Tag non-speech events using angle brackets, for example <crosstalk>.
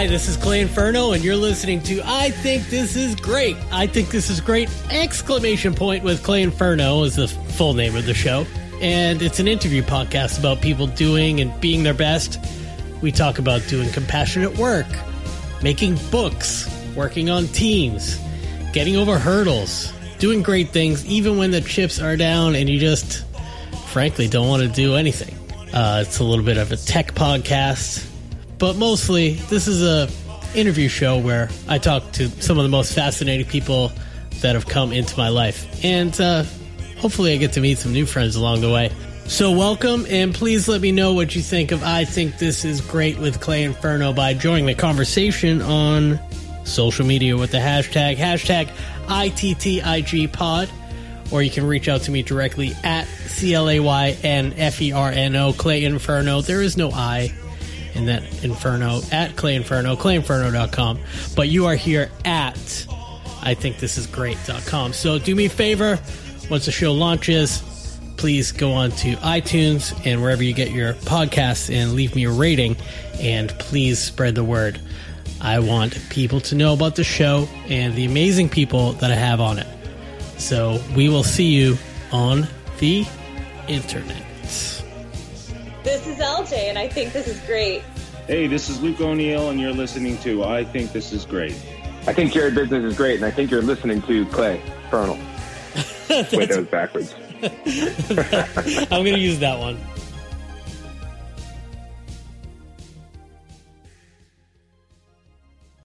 Hi, this is Clay Inferno, and you're listening to I Think This Is Great. I Think This Is Great! Exclamation point with Clay Inferno is the full name of the show. And it's an interview podcast about people doing and being their best. We talk about doing compassionate work, making books, working on teams, getting over hurdles, doing great things, even when the chips are down and you just, frankly, don't want to do anything. Uh, it's a little bit of a tech podcast, but mostly this is a interview show where I talk to some of the most fascinating people that have come into my life, and uh, hopefully I get to meet some new friends along the way. So welcome, and please let me know what you think of I think this is great with Clay Inferno by joining the conversation on social media with the hashtag hashtag ITTIG pod or you can reach out to me directly at C L A Y N F E R N O, Clay Inferno. There is no I in that Inferno, at Clay Inferno, claynferno.com. But you are here at I think this is great.com. So do me a favor, once the show launches, please go on to iTunes and wherever you get your podcasts and leave me a rating and please spread the word. I want people to know about the show and the amazing people that I have on it. So we will see you on the internet. This is LJ, and I think this is great. Hey, this is Luke O'Neill, and you're listening to I Think This Is Great. I think your business is great, and I think you're listening to Clay Fernal. <laughs> Wait, that was backwards. <laughs> I'm going to use that one.